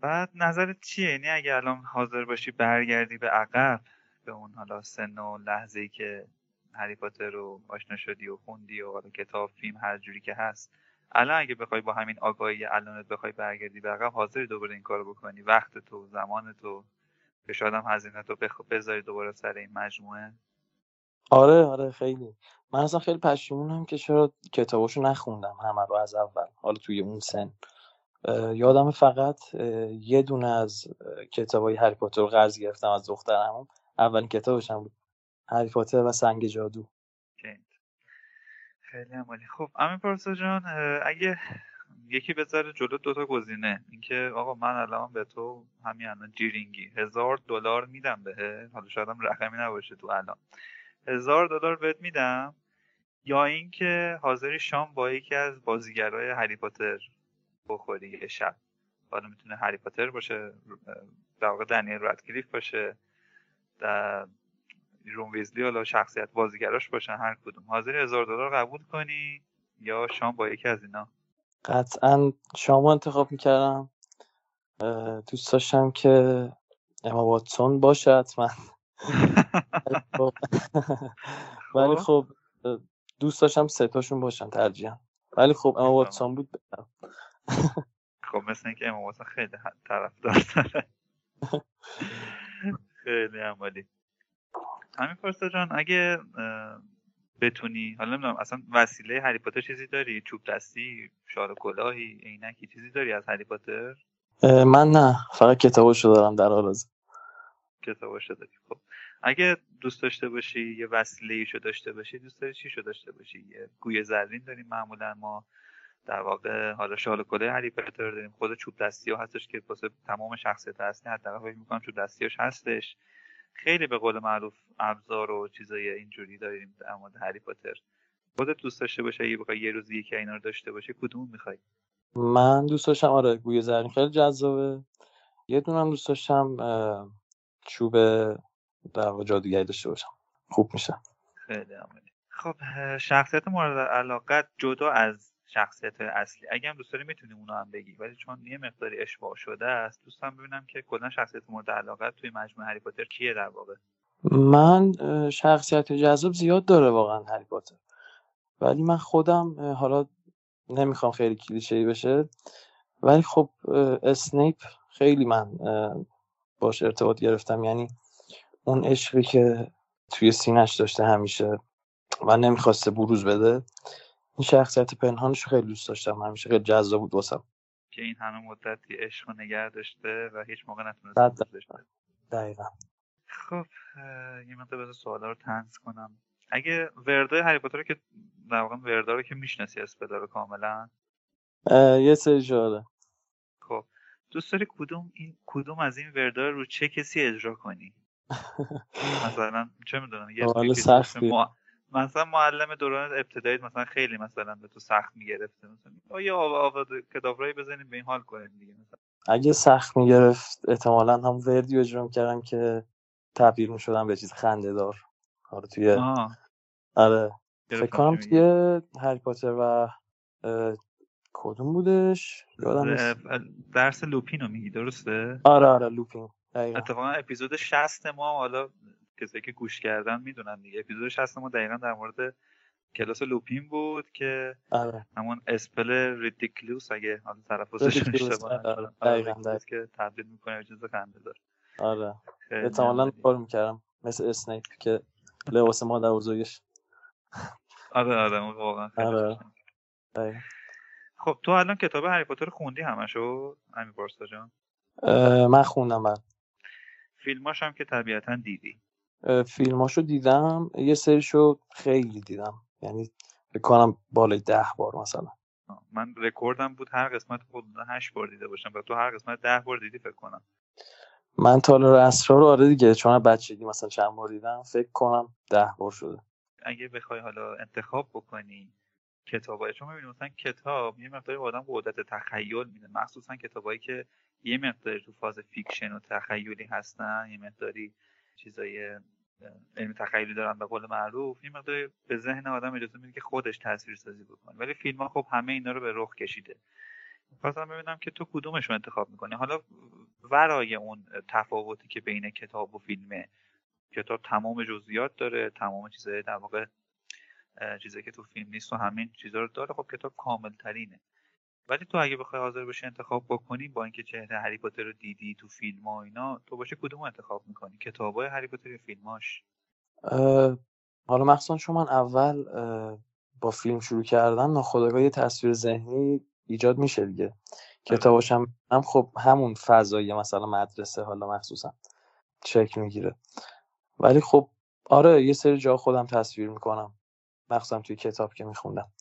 بعد نظرت چیه؟ یعنی اگه الان حاضر باشی برگردی به عقب به اون حالا سن و لحظه ای که هری پاتر رو آشنا شدی و خوندی و حالا کتاب فیلم هر جوری که هست. الان اگه بخوای با همین آگاهی الانت بخوای برگردی به عقب حاضری دوباره این کارو بکنی. وقت تو زمان تو. که شاید هم هزینه تو بخ... بذاری دوباره سر این مجموعه. آره آره خیلی. من اصلا خیلی پشیمونم که چرا کتاباشو نخوندم همه رو از اول حالا توی اون سن. یادم فقط یه دونه از کتابای هری پاتر رو قرض گرفتم از دخترم اولین کتابشم بود. هری پاتر و سنگ جادو. خیلی عمالی. خب امین پارسا جان اگه یکی بذاره جلو دوتا گزینه. اینکه آقا من الان به تو همین الان جیرینگی هزار دلار میدم بهه حالا شاید هم رقمی نباشه تو الان. هزار دلار بهت میدم یا اینکه حاضری شام با یکی از بازیگرای هری پاتر بخوری شب. حالا می‌تونه هری پاتر باشه در واقع دنیل رادکلیف باشه در رون ویزلی حالا شخصیت بازیگراش باشن هر کدوم. حاضری هزار دلار قبول کنی یا شام با یکی از اینا؟ قطعا شامو انتخاب می‌کردم. دوست داشتم که اما واتسون باشه حتما [LAUGHS] ولی خب. دوست داشتم ستاشون باشن ترجیحاً. ولی خب اما واتسون بود خب مثل اینکه اما واتسون خیلی طرف داره. [LAUGHS] خیلی عمالی. همین پارسا جان اگه بتونی حالا نمی‌دونم اصلا وسیله هری پاتر چیزی داری؟ چوب دستی شال کلاهی عینکی چیزی داری از هری پاتر؟ من نه فقط کتابشو دارم در حال حاضر کتابشو داری خب. اگه دوست داشته باشی یه وسیله ایشو داشته باشی دوست داری چیشو داشته باشی؟ یه گوی زرین داریم معمولا ما در واقع حالا شال کلاه هری پاتر داریم خود چوب دستی ها هستش که واسه تمام شخصیت هستی حداقل فکر می‌کنم چوب دستیاش هستش. خیلی به قول معروف ابزار و چیزای اینجوری داریم در مورد هری پاتر خودت دوست داشته باشه اگه بخوای یه روز یکی اینا رو داشته باشه کدوم می‌خوای؟ من دوست داشتم آره گوی زرین خیلی جذابه. یه دونم دوست داشتم چوب در واقع جادوگری داشته باشم. خوب میشه. خیلی عملی خب شخصیت مورد علاقت جدا از شخصیت اصلی. اگه هم دوست داری می‌تونیم اونو هم بگی ولی چون یه مقداری اشباع شده است دوستم ببینم که کلا شخصیت مورد علاقت توی مجموعه هری پاتر کیه در واقع. من شخصیت جذاب زیاد داره واقعا هری پاتر. ولی من خودم حالا نمی‌خوام خیلی کلیشه بشه ولی خب اسنیپ خیلی من باش ارتباط گرفتم. یعنی اون عشقی که توی سینش داشته همیشه و نمی‌خواسته بروز بده این شخصیت پنهانش خیلی دوست داشتم. همیشه خیلی جذاب بود واسم. که این همه مدتی عشق نگه داشته و هیچ موقع نتونسته دقیقا. خب یه مقدار بذار سوالا رو تنز کنم. اگه وردای هری پاتر که در واقع وردا رو که می‌شناسی اسپلا رو کاملا؟ یه سری جاده خب دوست داری کدوم این کدوم از این وردا رو چه کسی اجرا کنی؟ [LAUGHS] مثلا چه می‌دونم یه سختی مثلا معلم دوران ابتدایی مثلا خیلی مثلا به تو سخت می‌گرفته. مثلا یا آواز کتابرایی بزنیم به این حال کنیم دیگه. مثلا اگه سخت می‌گرفت احتمالا هم وردی اجرا کردم که تبدیل می‌شدم به چیز خنده دار آره توی آه. آره. فکر کنم توی هری پاتر و کدوم بودش؟ یادم درس لوپین رو میگی درسته؟ آره آره لوپین. اتفاقا اپیزود 60 ما حالا کسایی که گوش کردن می‌دونن دیگه. اپیزود 60 ما دقیقا در مورد کلاس لوپین بود که آره. همون اسپل ریدیکلوس اگه حالا تلفظش اشتباه آره. دقیقاً که تبدیل می‌کنه به چیز خنده دار. آره. احتمالاً کار می‌کردم. مثل اسنیپ که لباس مادر بزرگش آره آره اون واقعا آره. خب تو الان کتاب هری پاتر خوندی همشو؟ همین پارسا جان. من خوندم من فیلماش هم که طبیعتا دیدی. فیلماشو دیدم. یه سریشو خیلی دیدم. یعنی بکنم بالای ده بار مثلا. من رکوردم بود هر قسمت خود هشت بار دیده باشم و تو هر قسمت ده بار دیدی فکر کنم. من تالار اسرار رو آره دیگه چون بچگی مثلا چند بار دیدم فکر کنم ده بار شده. اگه بخوای حالا انتخاب بکنی کتابای چون می‌بینی مثلا کتاب یه مقداری آدم قدرت تخیل میده. مخصوصا کتابایی که یه مقداری تو فاز fiction و تخیلی هستن یه مقداری چیزای علم تخیلی دارن به قول معروف یه مقداری به ذهن آدم اجازه میده که خودش تصویر سازی بکنه. ولی فیلم ها خب همه اینا رو به رخ کشیده. خواستم ببینم که تو کدومش رو انتخاب می‌کنی؟ حالا ورای اون تفاوتی که بین کتاب و فیلمه کتاب تمام جزئیات داره تمام چیزای در واقع چیزایی که تو فیلم نیست و همین چیزا رو داره. خب کتاب کامل ترینه ولی تو اگه بخوای حاضر بشی انتخاب بکنی با اینکه چهره هری پاتر رو دیدی تو فیلم ها اینا تو باشه کدوم انتخاب می‌کنی؟ کتابای هری پاتر یا فیلماش؟ حالا مخصوصا چون من اول با فیلم شروع کردم ناخودآگاه یه تصویر ذهنی ایجاد میشه دیگه. کتاباش هم, هم خب همون فضایی مثلا مدرسه حالا مخصوصا چک می‌گیره. ولی خب آره یه سری جا خودم تصویر می‌کنم. مخصوصا توی کتاب که میخوندم.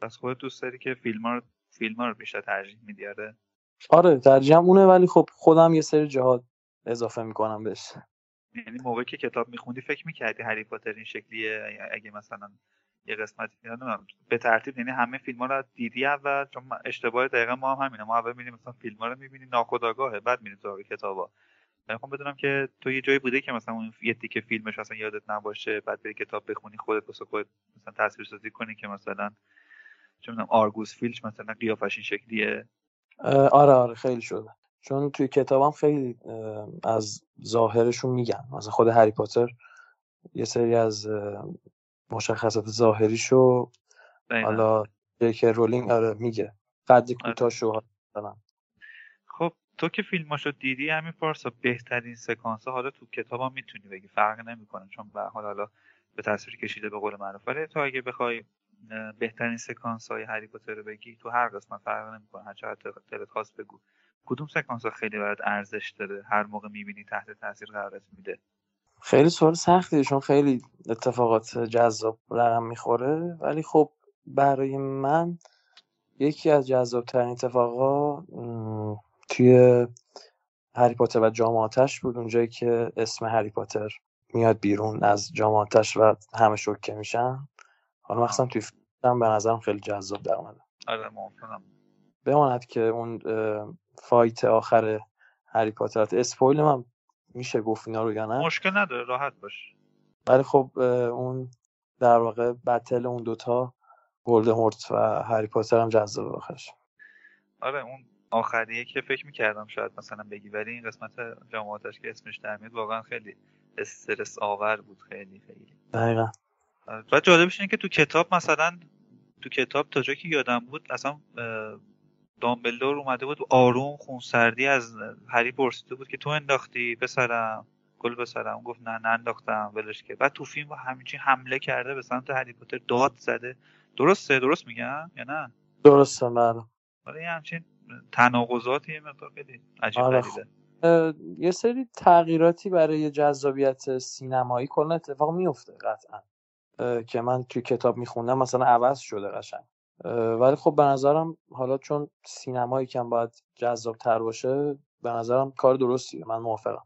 پس خودت دوست داری که فیلم ها رو, فیلم ها رو بیشتر ترجیح میدی آره؟ آره ترجیحم اونه ولی خب خودم یه سری جاها اضافه می‌کنم بهش. یعنی موقعی که کتاب میخوندی فکر می‌کردی هری پاتر این شکلیه؟ اگه مثلا یه قسمت به ترتیب یعنی همه فیلم ها رو دیدی اول؟ چون اشتباه دقیقا ما هم همینه. ما اول میریم مثلا فیلم ها رو می‌بینیم ناخودآگاهه بعد میریم سراغ کتابا. می‌خوام بدونم که تو یه جایی بوده که مثلا اون یه تیکه فیلمش اصلا یادت نباشه بعد بری کتاب بخونی خودت واسه خودت مثلا تصویر سازی کنی که مثلا چه می‌دونم آرگوس فیلش مثلا قیافش این شکلیه؟ آره آره خیلی شده. چون توی کتابم خیلی از ظاهرشون میگن. مثلا خود هری پاتر یه سری از مشخصات ظاهریشو حالا جیک رولینگ آره میگه. قد آره. کوتاهشو خب تو که فیلماشو دیدی همین پارسا بهترین سکانس حالا تو کتاب هم می‌تونی بگی. فرق نمی‌کنه چون به حال حالا به تصویر کشیده به قول معروف. ولی تو اگه بخوای بهترین سکانس های هری پاتر رو بگی تو هر قسمت فرق نمی‌کنه. هر چقدر دلت خواست بگو. کدوم سکانس ها خیلی برات ارزش داره؟ هر موقع می‌بینی تحت تاثیر قرارت میده. خیلی سوال سختیه چون خیلی اتفاقات جذاب رقم می‌خوره. ولی خب برای من یکی از جذابترین اتفاقا توی هری پاتر و جامعاتش بود اونجایی که اسم هری پاتر میاد بیرون از جامعاتش و همه شوکه میشن. حالا مخصوصا توی فیلم به نظرم خیلی جذاب در اومده. آره موافقم. بماند که اون فایت آخر هری پاتر اسپویل من میشه گفت اینا رو یا نه؟ مشکل نداره راحت باش. ولی خب اون در واقع بتل اون دوتا ولدمورت و هری پاتر هم جذاب آخرش. آره اون آخریه که فکر می‌کردم شاید مثلا بگی ولی این قسمت جامعاتش که اسمش در میاد واقعا خیلی استرس آور بود خیلی خیلی. دقیقا. و جالبش اینه که تو کتاب مثلا تو کتاب تا جایی که یادم بود اصلا دامبلدور اومده بود آروم خونسردی از هری پرسیده بود که تو انداختی پسرم؟ گل پسرم. گفت نه ننداختم ولش که بعد تو فیلم همینچین حمله کرده به سمت هری پاتر داد زده. درسته؟ درست میگم یا نه؟ درسته بله. ولی همچین تناقضاتی یه مقدار خیلی عجیب آره. یه سری تغییراتی برای جذابیت سینمایی کلا اتفاق میفته قطعا. که من توی کتاب میخوندم مثلا عوض شده قشنگ. ولی خب به نظرم حالا چون سینمایی کم باید جذاب تر باشه به نظرم کار درستیه. من موافقم.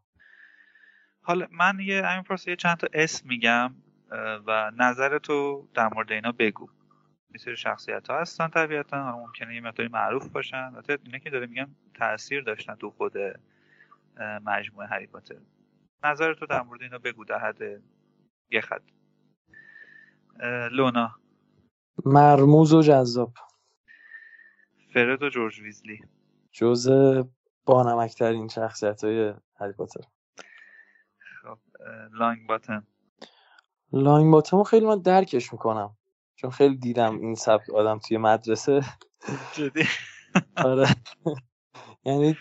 حالا من یه همین یه چند تا اسم میگم و نظر تو در مورد اینا بگو. یه شخصیت ها هستن طبیعتا ممکنه یه مقداری معروف باشن. البته اینه که داره میگم تاثیر داشتن تو خود مجموعه هری پاتر. نظر تو در مورد اینا بگو در حد یه خط. لونا. مرموز و جذاب. فرد و جورج ویزلی. جز بانمکترین شخصیت های هری پاتر. خب لانگ باتن. لانگ باتن خیلی من درکش می‌کنم. چون خیلی دیدم این سبک آدم توی مدرسه. جدی. آره. یعنی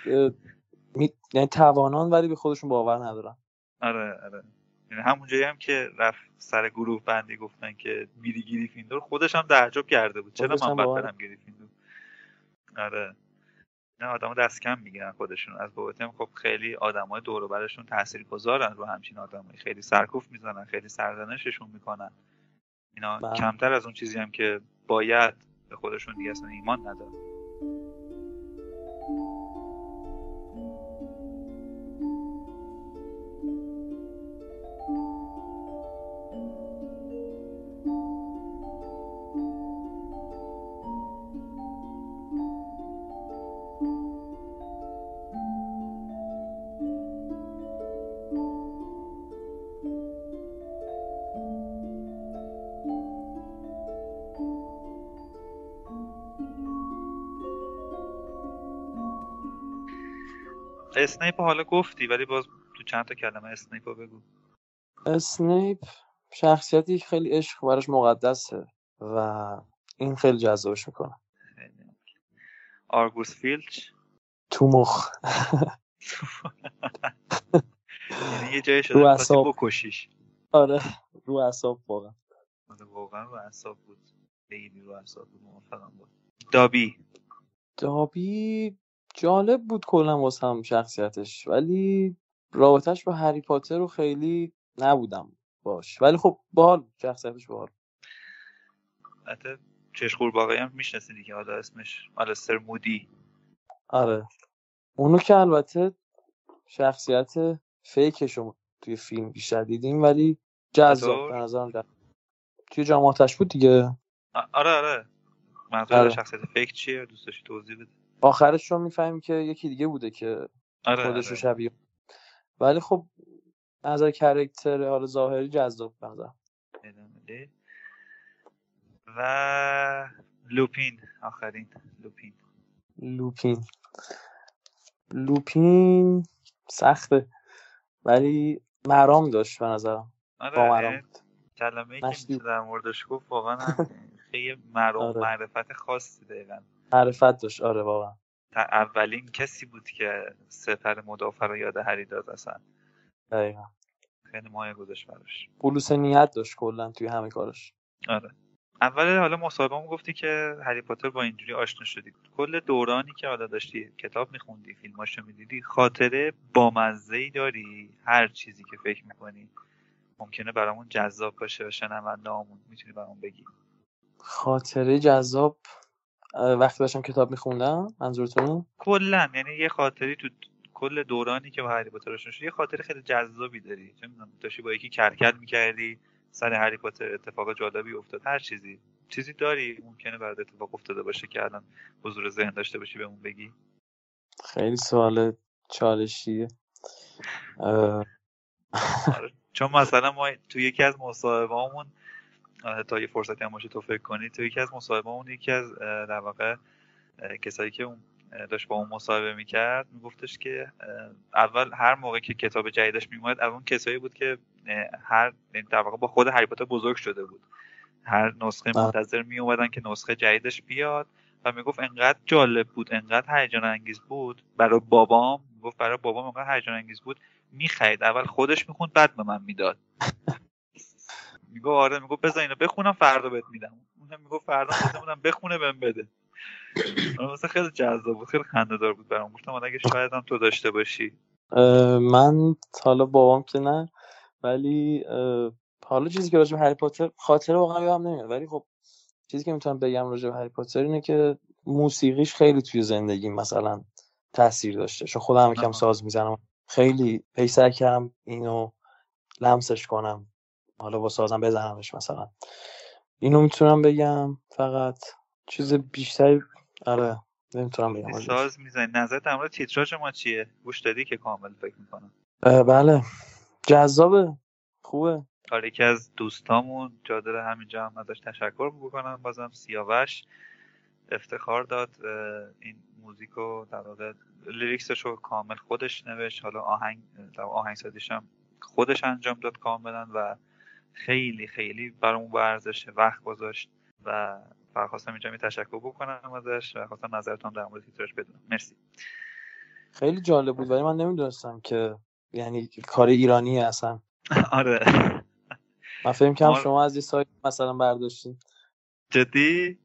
یعنی توانان ولی به خودشون باور ندارن. آره آره. یعنی همون جایی هم که رفت سر گروه بندی گفتن که میری گریفیندور خودش هم تعجب کرده بود. چرا من باید برم گریفیندور؟ آره. نه آدمو دست کم می‌گیرن خودشون از بابت خب خیلی آدمای دور و برشون تاثیرگذارن رو همچین آدمایی. خیلی سرکوف می‌زنن خیلی سرزنششون می‌کنن. اینا بله. کمتر از اون چیزی هم که باید به خودشون دیگه اصلا ایمان ندارن اسنیپ حالا گفتی ولی باز تو چند تا کلمه اسنیپ رو بگو. اسنیپ شخصیتی خیلی عشق براش مقدسه و این خیلی جذابش می‌کنه. آرگوس فیلچ؟ تو مخ. یعنی یه جای شده بکشیش. آره رو اصاب واقعا. آره، واقعا رو اصاب بود. خیلی رو بود موافقم بود دابی. دابی جالب بود کلا واسم شخصیتش ولی رابطهش با هری پاتر رو خیلی نبودم باش. ولی خب بال شخصیتش بال حتی چش قورباغه هم می‌شناسی دیگه حالا اسمش آلستر مودی. آره. اونو که البته شخصیت فیکشو توی فیلم بیشتر دیدیم ولی جذاب به نظرم توی جامعاتش بود دیگه. آره آره. منظور آره. شخصیت فیک چیه؟ دوست داشتی توضیح بده آخرش رو می‌فهمیم که یکی دیگه بوده که آره خودش رو آره. شبیه ولی خب نظر کرکتر حال ظاهری جذاب نظر و لوپین آخرین لوپین. لوپین. لوپین سخته ولی مرام داشت به نظرم. آره با مرام. کلمه ای که در موردش گفت واقعا خیلی مرام آره. معرفت خاصی دقیقا. معرفت داشت. آره واقعا. اولین کسی بود که سپر مدافع رو یاد هری داد اصلا. دقیقا. خیلی مایه گذاشت براش. خلوص نیت داشت کلا توی همه کارش آره. اول حالا مصاحبه گفتی که هری پاتر با اینجوری آشنا شدی. کل دورانی که حالا داشتی کتاب میخوندی فیلماشو می‌دیدی خاطره بامزه ای داری. هر چیزی که فکر می‌کنی ممکنه برامون جذاب باشه و شنونده همون می‌تونی برامون بگی. خاطره جذاب؟ وقتی داشتم کتاب میخوندم منظورتون کلا یعنی یه خاطری تو کل دورانی که با هری پاتر آشنا شدی یه خاطره خیلی جذابی داری. چون داشتی با یکی کرکل می‌کردی سر هری پاتر اتفاق جالبی افتاد هر چیزی. چیزی داری؟ ممکنه برات اتفاق افتاده باشه که الان حضور ذهن داشته باشی بهمون بگی. خیلی سوال چالشیه. آره، چون مثلا ما تو یکی از مصاحبهامون تا یه فرصتی هم باشه تو فکر کنی. تو یکی از مصاحبهامون یکی از در واقع کسایی که اون داشت با اون مصاحبه می‌کرد میگفتش که اول هر موقع که کتاب جدیدش میومد اون کسایی بود که هر یعنی در واقع با خود هری بزرگ شده بود. هر نسخه منتظر می اومدن که نسخه جدیدش بیاد و می‌گفت انقدر جالب بود انقدر هیجان انگیز بود. برای بابام گفت برای بابام انقدر هیجان انگیز بود. می‌خرید اول خودش می‌خوند بعد به من می‌داد. [LAUGHS] میگو آره میگو بذار اینو بخونم فردا بهت میدم. اونم میگو فردا بودم بخونه بهم بده. مثلا خیلی جذاب بود خیلی خنده دار بود برام. گفتم اگه شاید هم تو داشته باشی. من حالا بابام که نه ولی حالا چیزی که راجع به هری پاتر خاطره واقعا یادم نمیاد. ولی خب چیزی که می‌تونم بگم راجع به هری پاتر اینه که موسیقیش خیلی توی زندگی مثلا تاثیر داشته. چون خودم کم ساز می‌زنم. خیلی پیسر کردم اینو لمسش کنم. حالا با سازم بزنمش مثلا. اینو می‌تونم بگم فقط چیز بیشتری آره نمی‌تونم بگم ساز می‌زنی. نظر در مورد تیتراژ ما چیه؟ گوش دادی که کامل فکر می‌کنم. بله. جذابه. خوبه. آره یکی از دوستامون جادر همینجا هم ازش تشکر بکنم. بازم سیاوش افتخار داد. این موزیکو در واقع لیریکسش رو کامل خودش نوشت. حالا آهنگ در آهنگ هم خودش انجام داد کاملا و خیلی خیلی برامون ارزش وقت گذاشت و خواستم اینجا می تشکر بکنم ازش و خواستم نظرتون در مورد تیتراژ بدونم. مرسی. خیلی جالب بود. ولی من نمی‌دونستم که یعنی کار ایرانی اصلا. [LAUGHS] آره. من فهم کنم شما از این سایت مثلا برداشتین. جدی؟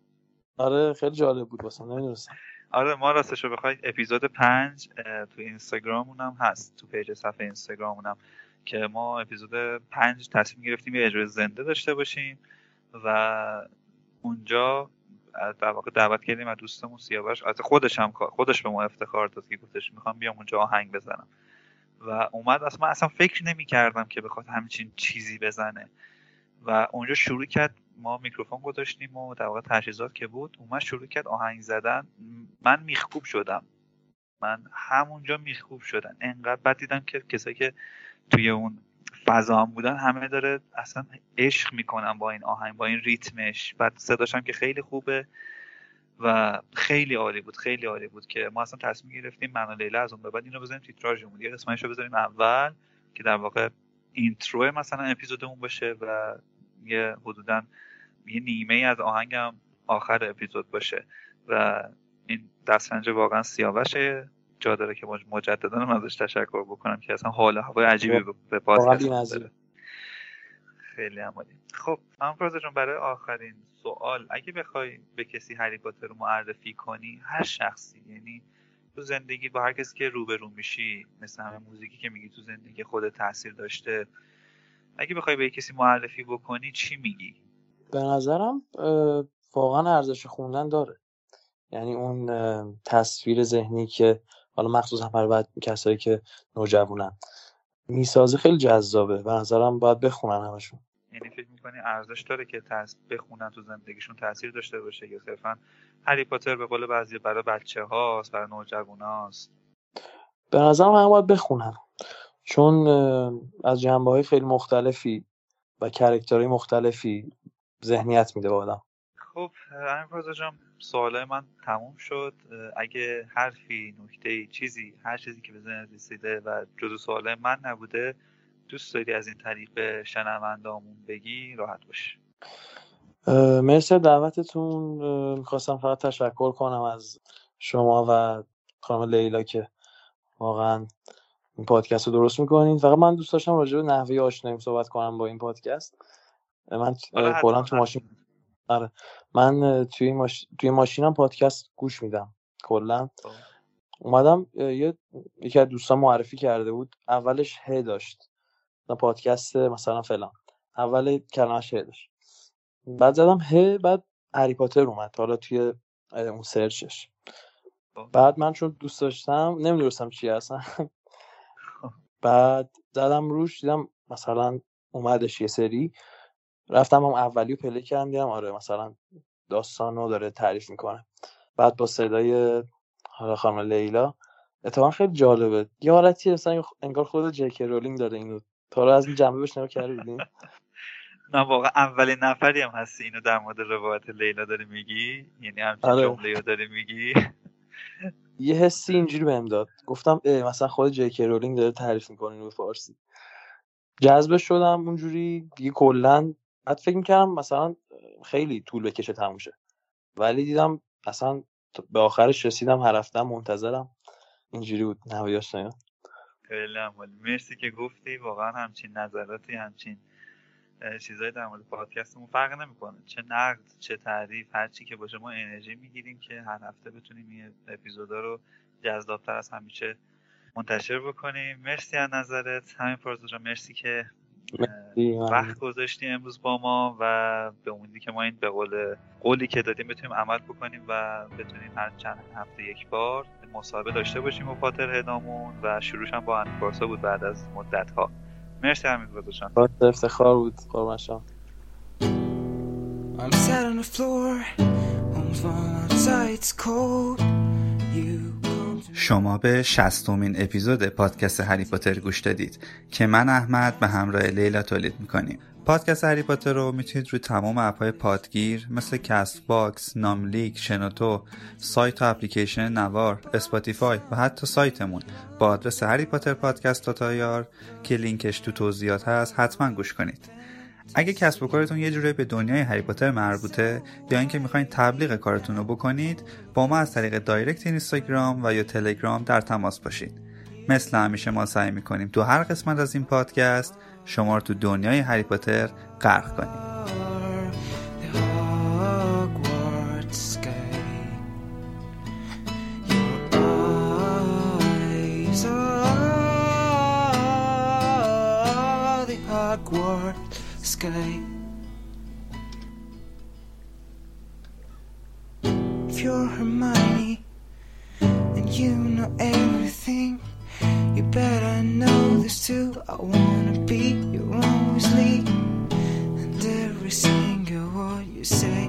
آره خیلی جالب بود واسم نمی‌دونستم. آره ما راستش رو بخواید اپیزود پنج تو اینستاگراممون هم هست. تو پیج صفحه اینستاگراممون هم که ما اپیزود پنج تصمیم گرفتیم یه اجرای زنده داشته باشیم و اونجا در واقع دعوت کردیم از دوستمون سیاوش. از خودش هم خودش به ما افتخار داد که گفتش می‌خوام بیام اونجا آهنگ بزنم. و اومد اصلا من اصلا فکر نمی کردم که بخواد همچین چیزی بزنه. و اونجا شروع کرد ما میکروفون گذاشتیم و در واقع تجهیزات که بود اومد شروع کرد آهنگ زدن. من میخکوب شدم. من همونجا میخکوب شدن انقدر بعد دیدم که کسایی که توی اون فضا هم بودن همه داره اصلا عشق می‌کنن با این آهنگ با این ریتمش. بعد صداشم که خیلی خوبه و خیلی عالی بود خیلی عالی بود که ما اصلا تصمیم گرفتیم من لیلا از اون به بعد اینو بزنیم تیتراژمون. یه قسمتش رو بذاریم اول که در واقع اینترو مثلا اپیزودمون باشه و یه حدودا یه نیمه از آهنگم آخر اپیزود باشه و این دسترنج واقعا سیاوشه. جا داره که مجددا من ازش تشکر بکنم که اصلا حال هوای عجیبی به پادکست خیلی عمالی. خب امروز جون برای آخرین سوال اگه بخوای به کسی هری پاتر رو معرفی کنی هر شخصی یعنی تو زندگی با هر کسی که روبرو میشی مثل همه موزیکی که میگی تو زندگی خود تاثیر داشته اگه بخوای به کسی معرفی بکنی چی میگی؟ به نظرم واقعا ارزش خوندن داره. یعنی اون تصویر ذهنی که حالا مخصوصا برای بعد کسایی که نوجوانن. می‌سازه خیلی جذابه. به نظرم باید بخونن همشون. یعنی فکر می‌کنی ارزش داره که تاس بخونن تو زندگیشون تاثیر داشته باشه یا صرفا هری پاتر به قول بعضی برای بچه هاست برای نوجوان هاست به نظرم هم باید بخونن. چون از جنبه های خیلی مختلفی و کرکترهای مختلفی ذهنیت میده به آدم. خب امین جان سوالای من تموم شد. اگه حرفی نکته چیزی هر چیزی که به ذهن رسیده و جزو سوالای من نبوده دوست داری از این طریق به شنوندامون بگی راحت باش. مرسی دعوتتون. می‌خواستم فقط تشکر کنم از شما و خانم لیلا که واقعا این پادکست رو درست می‌کنین. فقط من دوست داشتم راجع به نحوه آشناییم صحبت کنم با این پادکست. من آره، کلا تو ماشین آره. من توی ماش... توی ماشینم پادکست گوش میدم. کلا خب. اومدم یه یکی از دوستان معرفی کرده بود. اولش ه داشت. پادکست مثلا فلان. اول کلمش ه داشت. بعد زدم ه بعد هری پاتر اومد. حالا توی اون سرچش. خب. بعد من چون دوست داشتم نمی‌دونستم چی هستم. بعد زدم روش دیدم مثلا اومدش یه سری. رفتم هم اولی و پلی کردم دیدم آره مثلا داستانو داره تعریف می‌کنه. بعد با صدای حالا خانم لیلا اتفاقا خیلی جالبه. یه حالتی مثلا انگار خود جکی رولینگ داره اینو. تا از این جنبه نگاه کردی؟ [LAUGHS] نه واقعا اولین نفری هم هستی اینو در مورد روایت لیلا داری میگی؟ یعنی همچین آره. جمله رو داری میگی؟ یه حسی اینجوری بهم داد. گفتم مثلا خود جکی رولینگ داره تعریف می‌کنه اینو فارسی. جذب شدم اونجوری. دیگه کلا بعد فکر می‌کردم مثلا خیلی طول بکشه تموم ولی دیدم اصلا به آخرش رسیدم هر هفته منتظرم. اینجوری بود نهاییاش نیاد خیلی مرسی که گفتی. واقعا همچین نظراتی همچین چیزایی در مورد پادکستمون فرق نمی‌کنه. چه نقد چه تعریف هر چی که باشه ما انرژی می‌گیریم که هر هفته بتونیم این اپیزودا رو جذابتر از همیشه منتشر بکنیم. مرسی از نظرت. همین پروژه مرسی که وقت گذاشتی امروز با ما و به امیدی که ما این به قول قولی که دادیم بتونیم عمل بکنیم و بتونیم هر چند هفته یک بار مصاحبه داشته باشیم با پاتر هدامون و شروعش هم با پارسا بود بعد از مدت ها مرسی همین گذاشتم افتخار بود قربان شما. I'm sat on the floor, home's warm outside, it's cold. You شما به شستمین اپیزود پادکست هری پاتر گوش دادید که من احمد به همراه لیلا تولید می‌کنیم پادکست هری پاتر رو می‌تونید روی تمام اپهای پادگیر مثل کست باکس، ناملیک، شنوتو، سایت و اپلیکیشن نوار، اسپاتیفای و حتی سایتمون با آدرس هری پاتر پادکست تاتایار که لینکش تو توضیحات هست حتما گوش کنید. اگه کسب و کارتون یه جوری به دنیای هری پاتر مربوطه یا اینکه می‌خواین تبلیغ کارتون رو بکنید با ما از طریق دایرکت اینستاگرام و یا تلگرام در تماس باشید. مثل همیشه ما سعی می‌کنیم تو هر قسمت از این پادکست شما رو تو دنیای هری پاتر غرق کنیم. Sky. If you're Hermione and you know everything, you better know this too. I wanna be your Weasley, and every single word you say